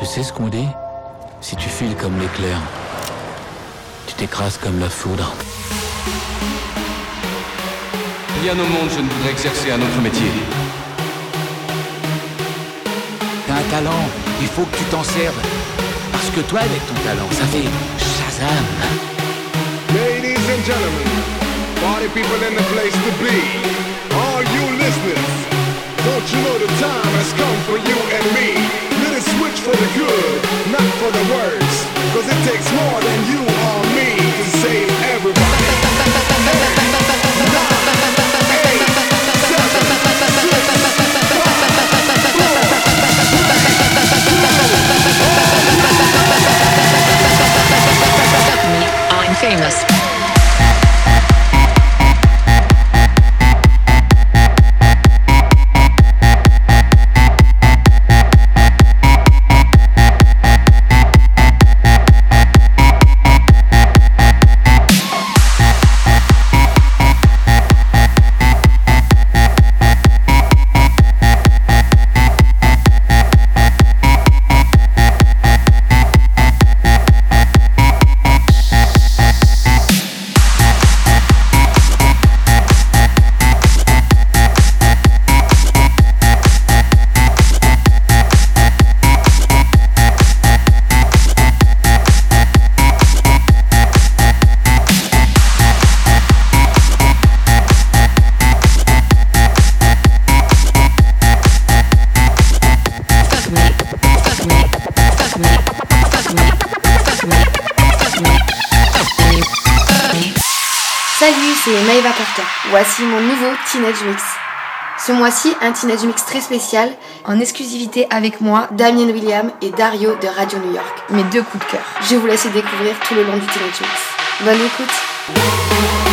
Tu sais ce qu'on dit? Si tu files comme l'éclair, tu t'écrases comme la foudre. Bien au monde, je ne voudrais exercer un autre métier. T'as un talent, il faut que tu t'en serves. Parce que toi, avec ton talent, ça fait Shazam. Ladies and gentlemen, party people in the place to be. All you listeners, don't you know the time has come for you and me? you switch for the good, not for the worse. Cause it takes more than you or me to save everybody. Famous. Voici un teenage mix très spécial en exclusivité avec moi, Damien William et Dario de Radio New York. Mes deux coups de cœur. Je vous laisse découvrir tout le long du teenage mix. Bonne écoute.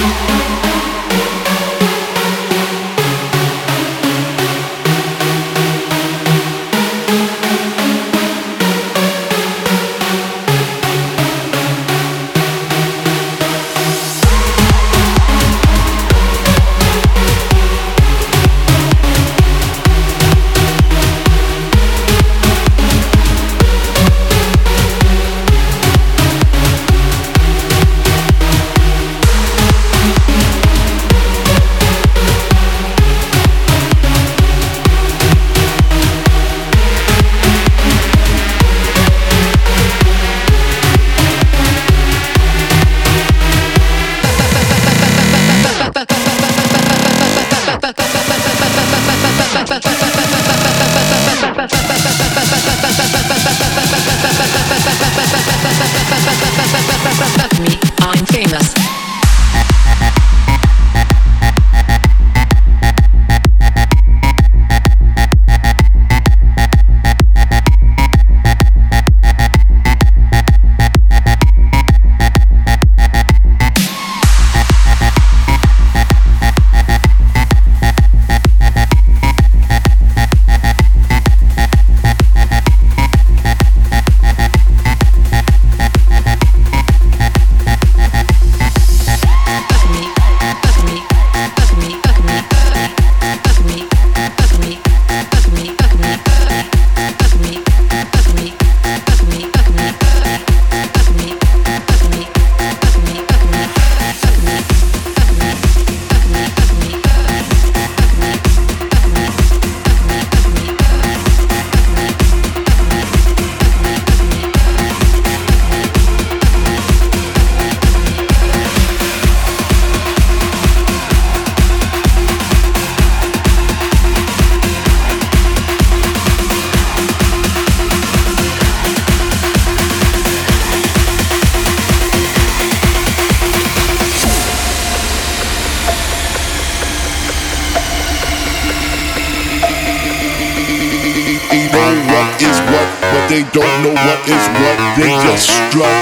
What is what, they just strut.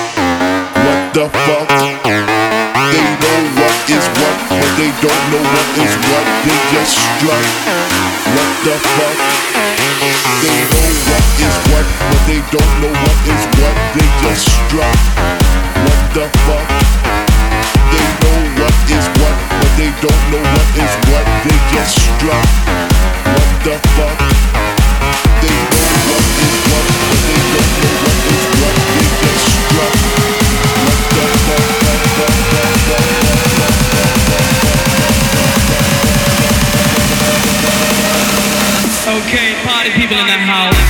What the fuck? They know what is what, but they don't know what is what, they just strut. What the fuck? They know what is what, but they don't know what is what, they just strut. What the fuck? They know what is what, but they don't know what is what, they just strut. What the fuck? party people in that house.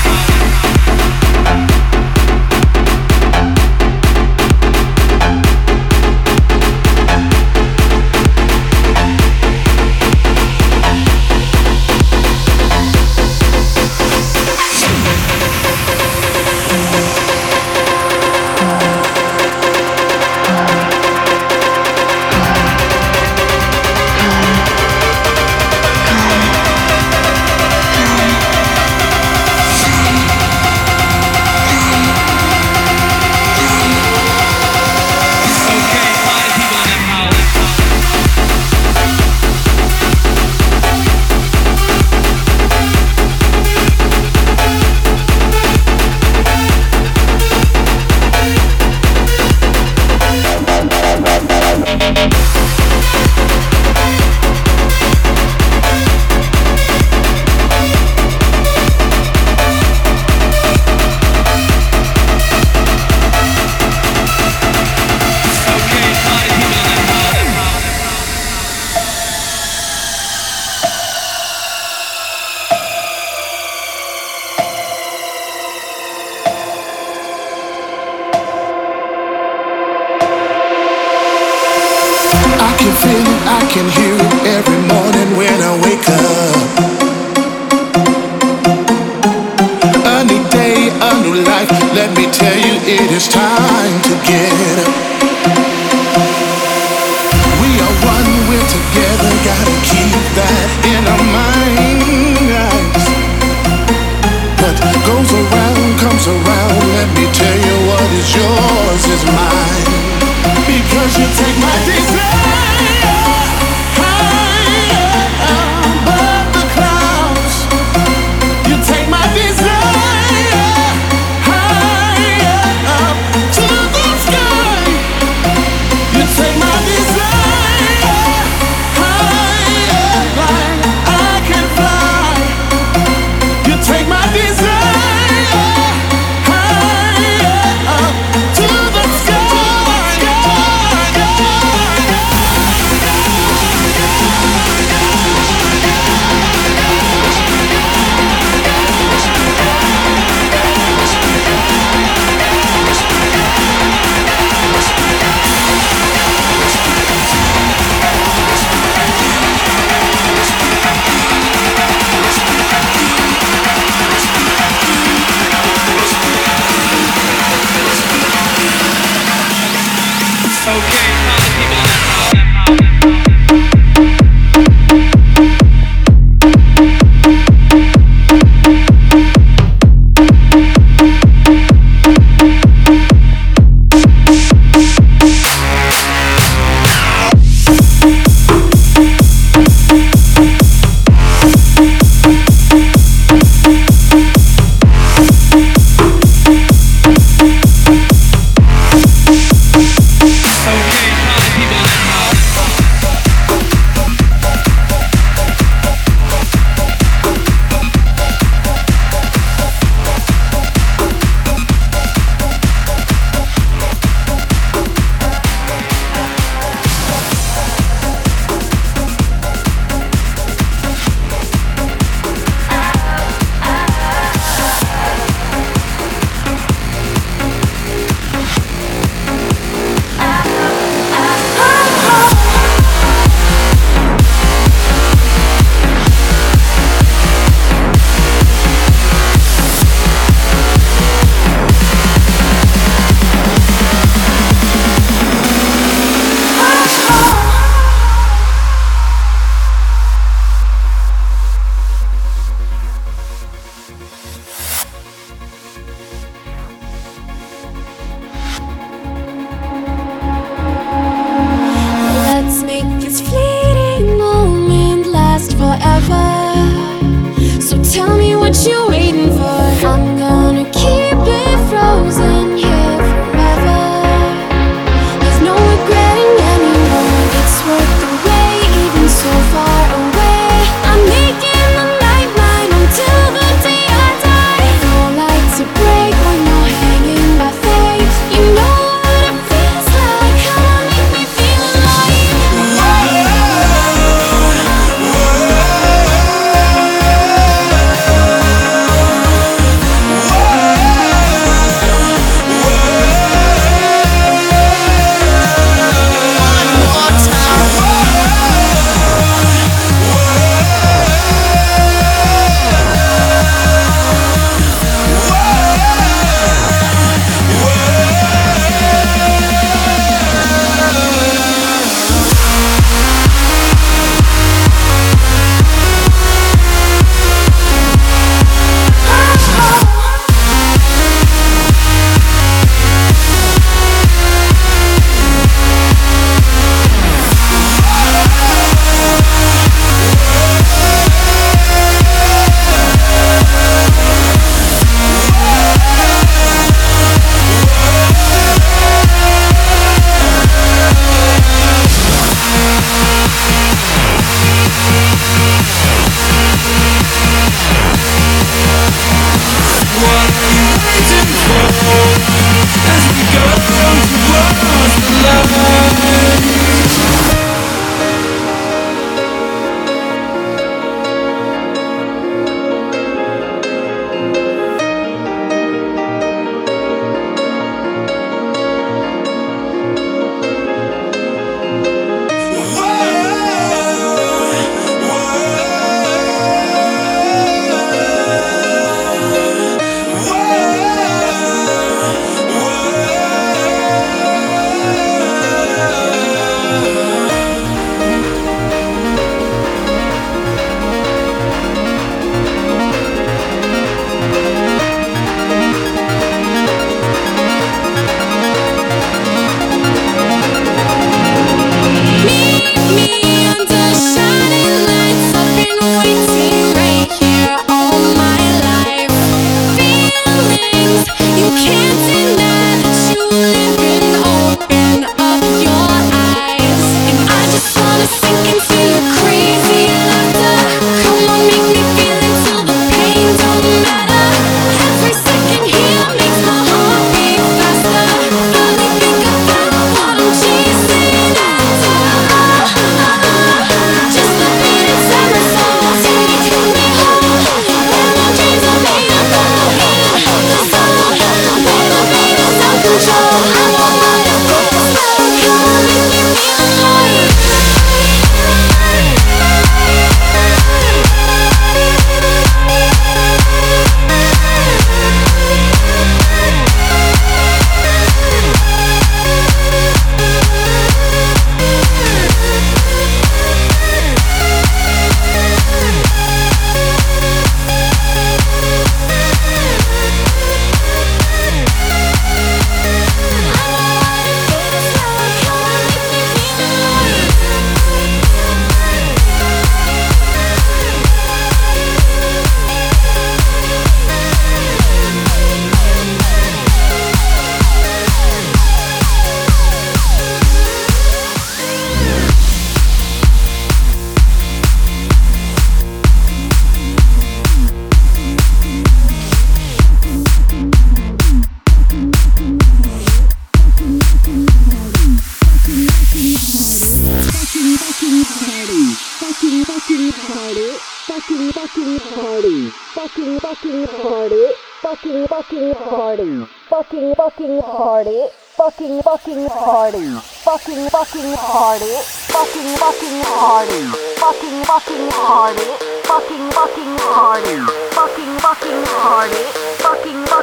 This isn't a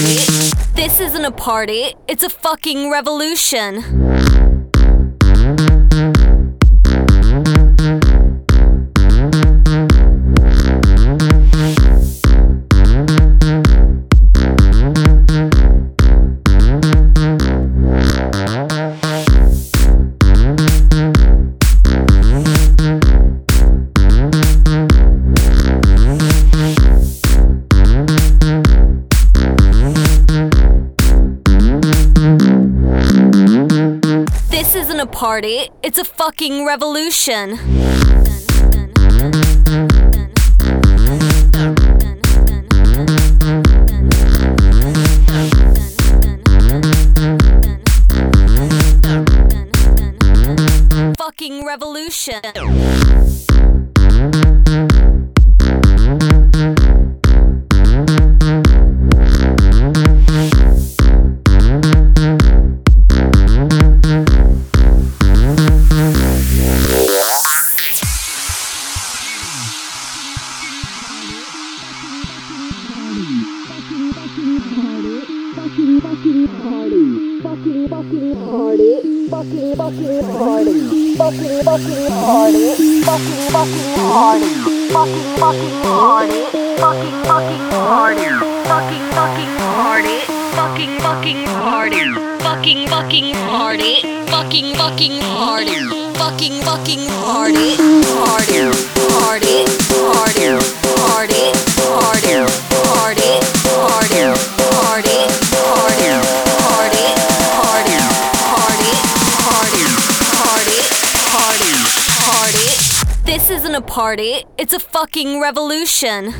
party, it's a fucking revolution. This isn't a party, it's a fucking revolution. party. It's a fucking revolution. Fucking revolution. Fucking party. Party. Party. Party. Party. Party. Party. Party. Party. Party. Party. Party. Party. Party. Party. Party. Party. This isn't a party, it's a fucking revolution.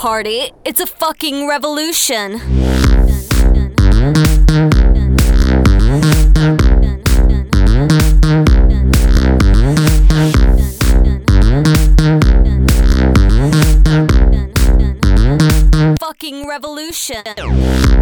party. It's a fucking revolution. Fucking revolution.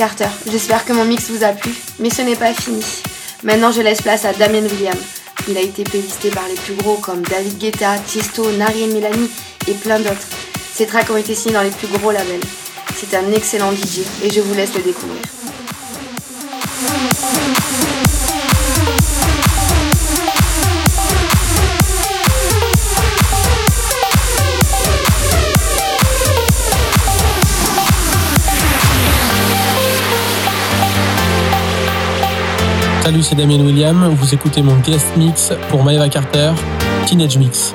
Carter. J'espère que mon mix vous a plu, mais ce n'est pas fini. Maintenant, je laisse place à Damien Williams. Il a été playlisté par les plus gros comme David Guetta, Tiesto, Nari et Milani et plein d'autres. Ses tracks ont été signés dans les plus gros labels. C'est un excellent DJ et je vous laisse le découvrir. Salut, c'est Damien William. Vous écoutez mon guest mix pour Maeva Carter, Teenage Mix.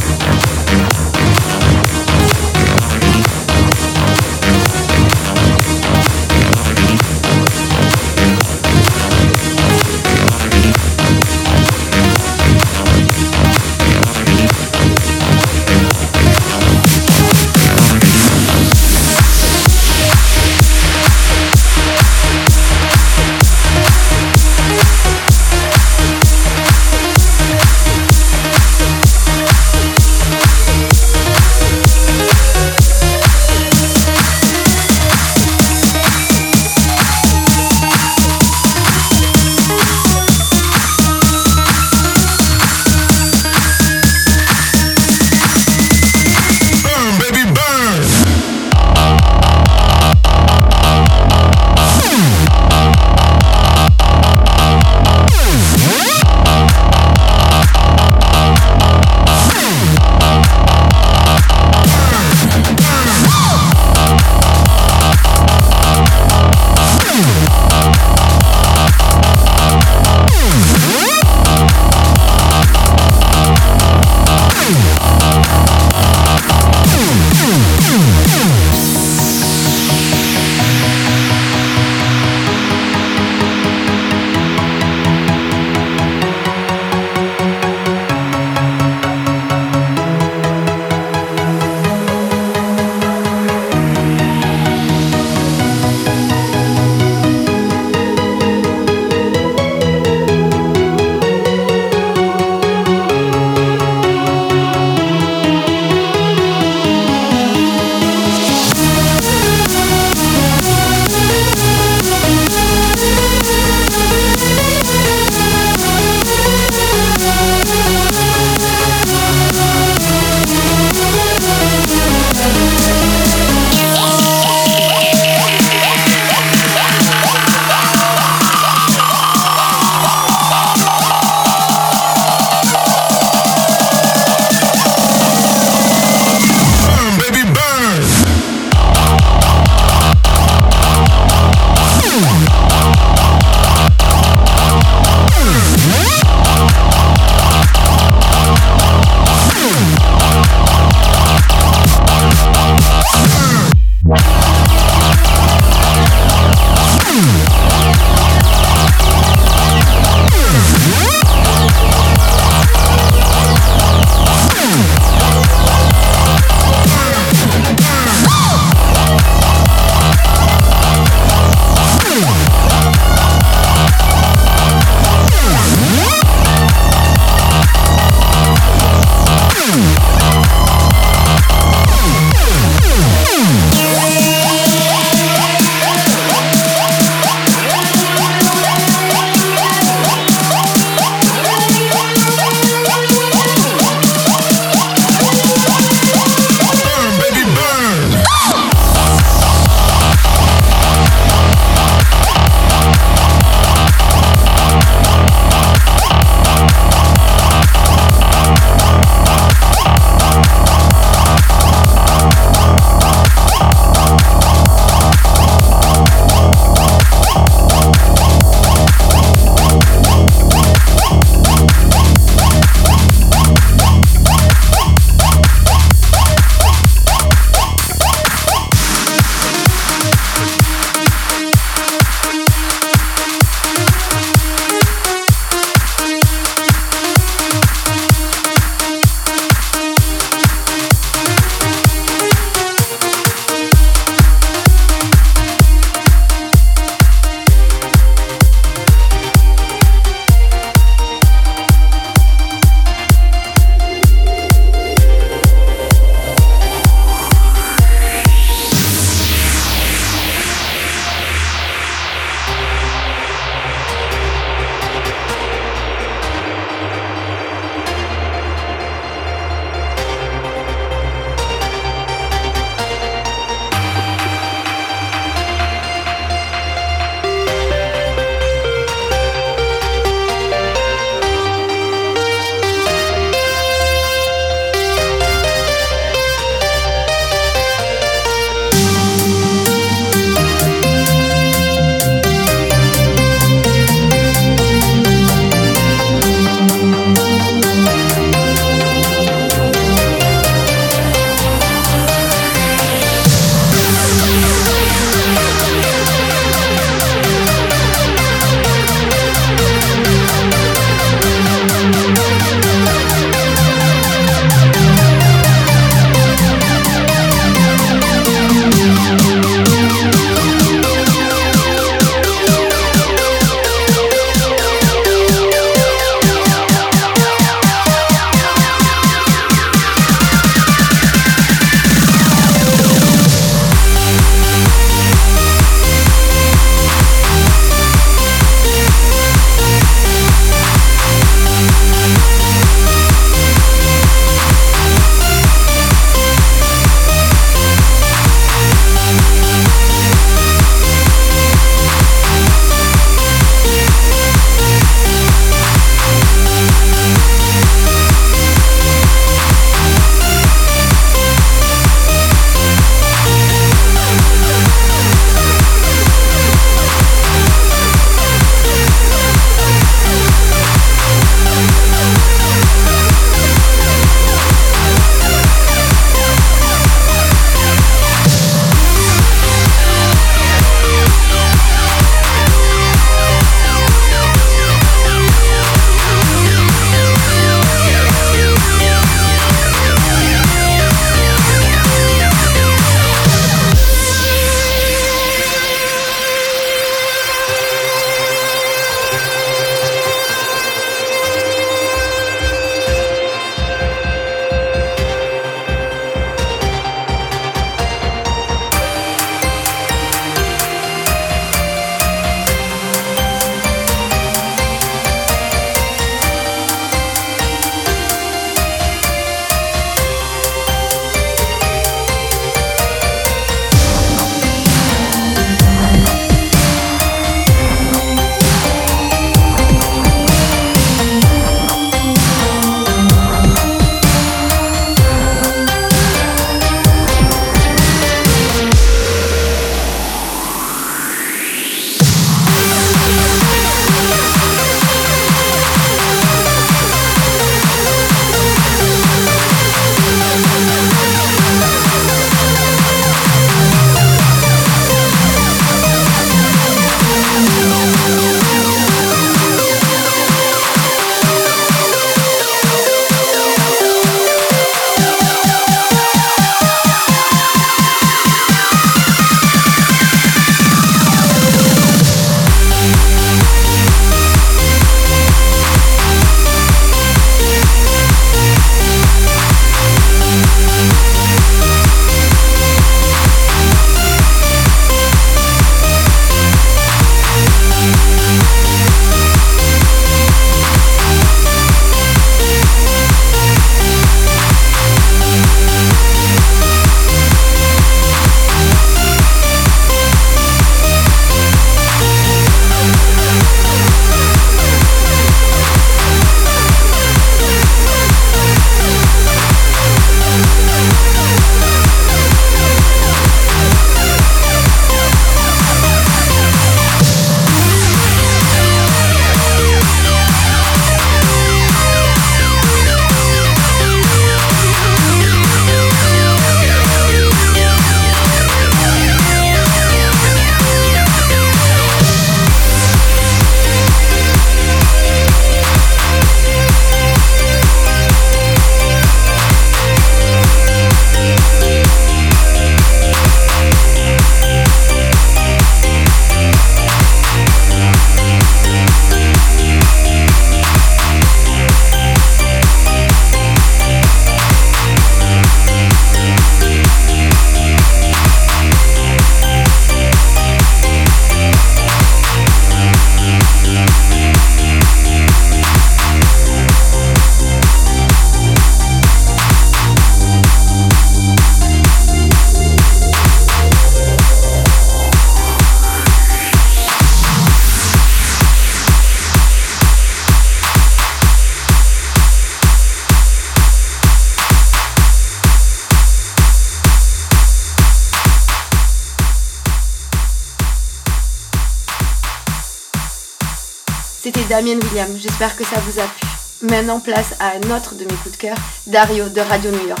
Damien William, j'espère que ça vous a plu. Maintenant, place à un autre de mes coups de cœur, Dario de Radio New York.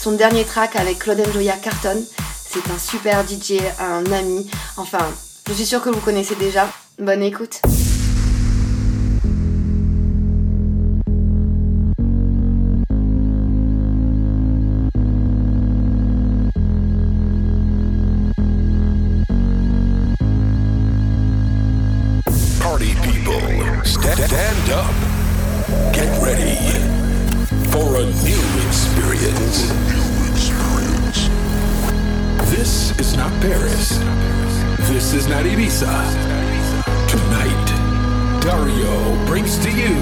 Son dernier track avec Claude Joya Carton, c'est un super DJ, un ami, enfin, je suis sûre que vous connaissez déjà. Bonne écoute. Experience. This is not Paris. This is not Ibiza. Tonight, Dario brings to you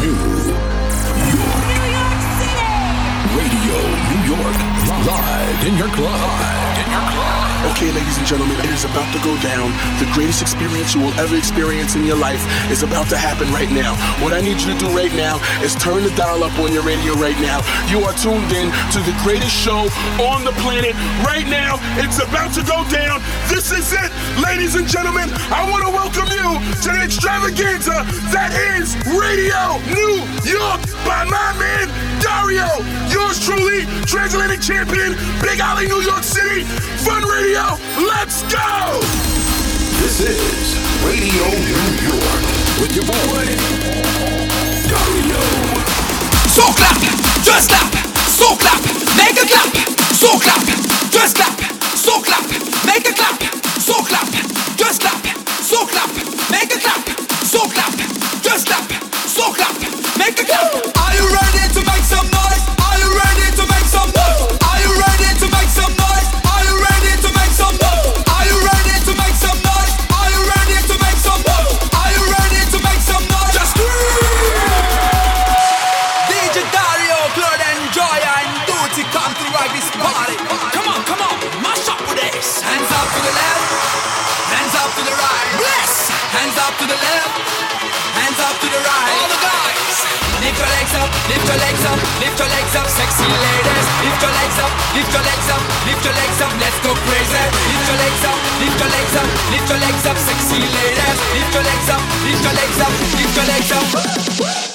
New York. City Radio New York. Live in your club. Okay, ladies and gentlemen, it is about to go down. The greatest experience you will ever experience in your life is about to happen right now. What I need you to do right now is turn the dial up on your radio right now. You are tuned in to the greatest show on the planet right now. It's about to go down. This is it, ladies and gentlemen. I want to welcome you to the extravaganza that is Radio New York by my man Dario. Yours truly, transatlantic champion, Big Alley, New York City. Fun Radio. Let's go! This is Radio New York with your boy, Dario. So clap, just clap, so clap, make a clap, so clap, just clap, so clap, make a clap, so clap, just clap, so clap, make a clap, so clap, just clap, so clap, make a clap. You ready to make some noise? Lift your legs up, lift your legs up. Let's go crazy. Lift your legs up, lift your legs up, lift your legs up, sexy ladies. Lift your legs up, lift your legs up, lift your legs up.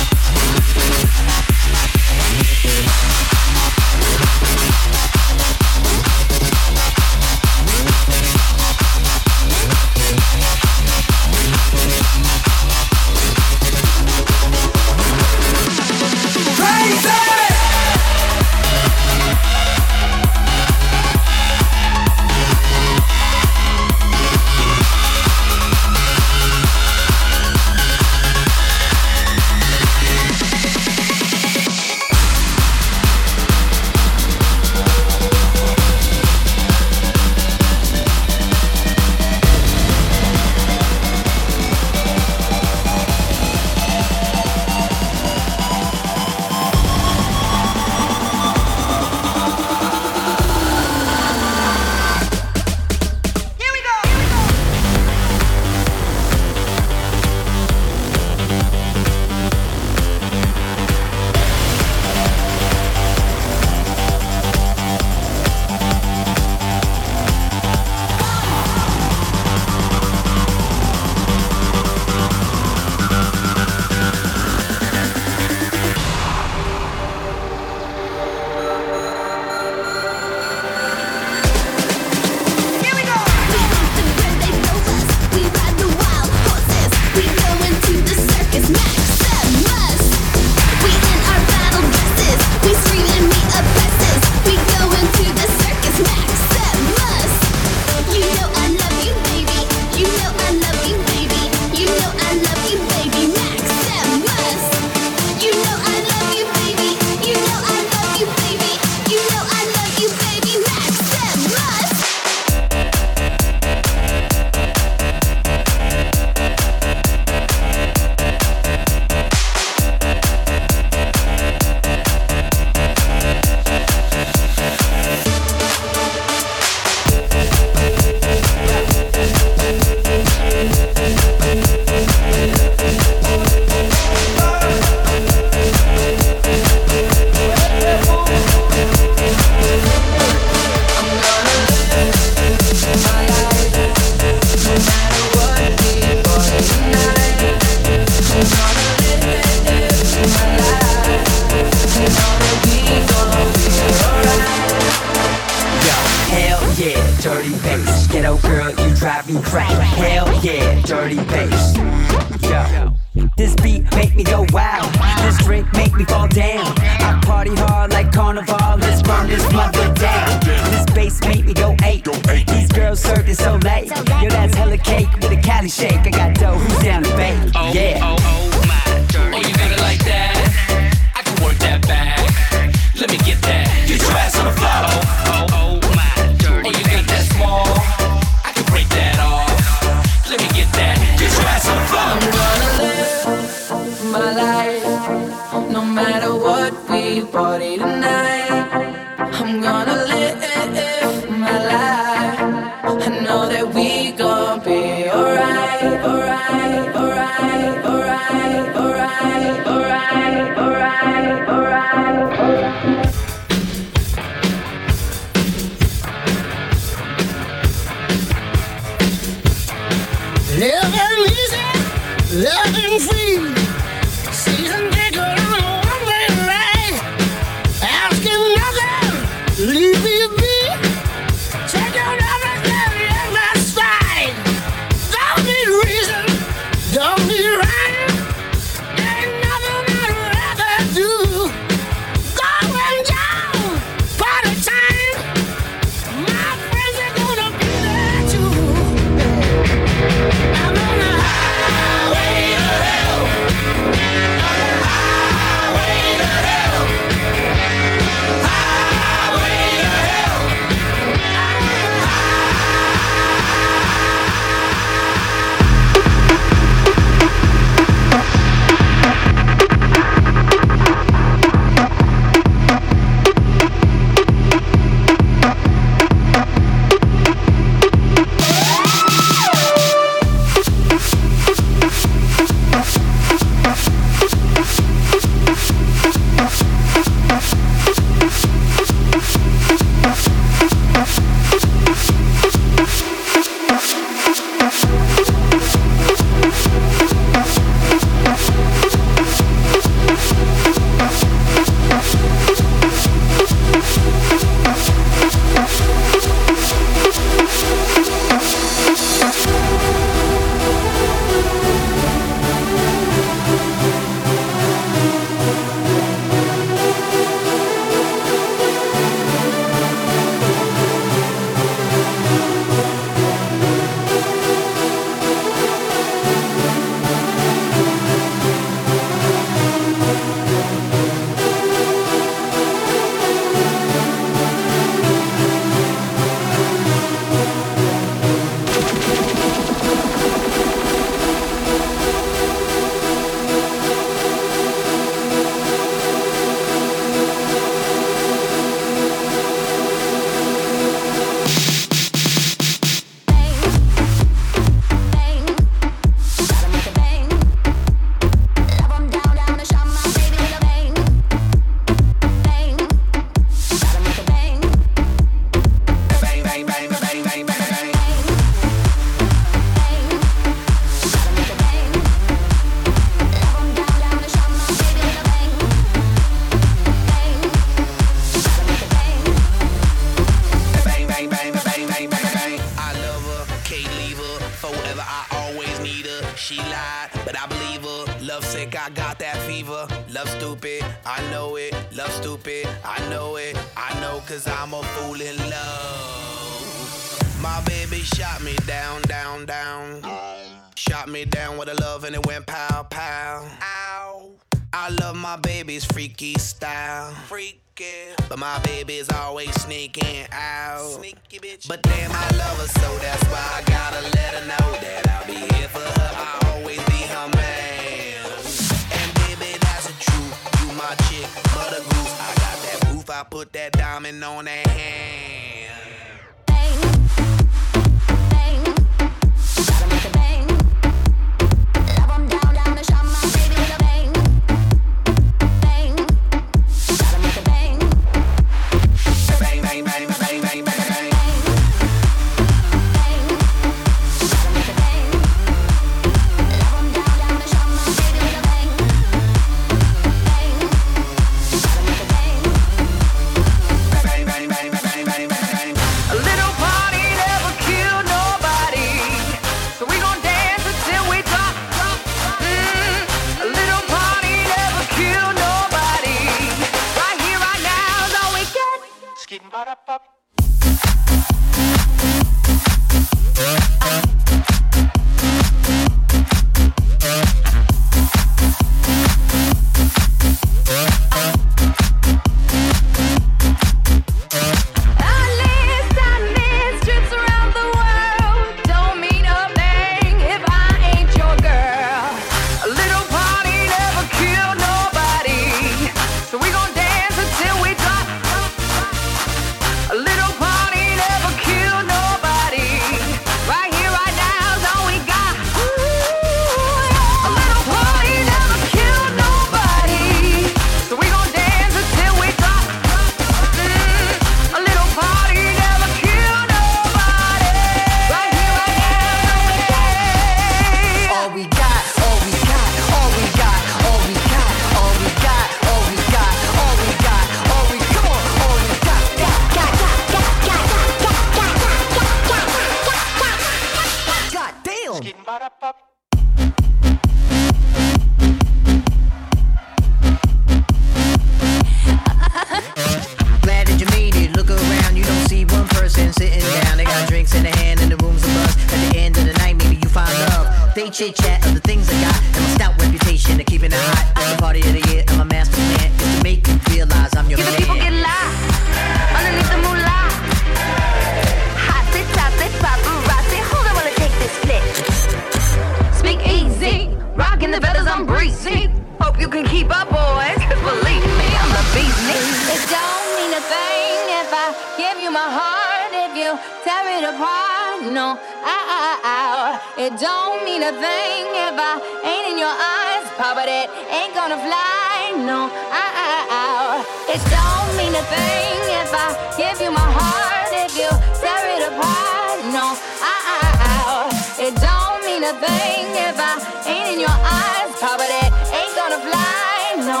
but it ain't gonna fly. No, ow, ow, ow. It don't mean a thing if I give you my heart, if you tear it apart. No, ow, it don't mean a thing if I ain't in your eyes, but it ain't gonna fly. No,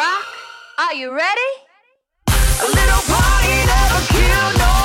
rock? Are you ready? A little party never killed no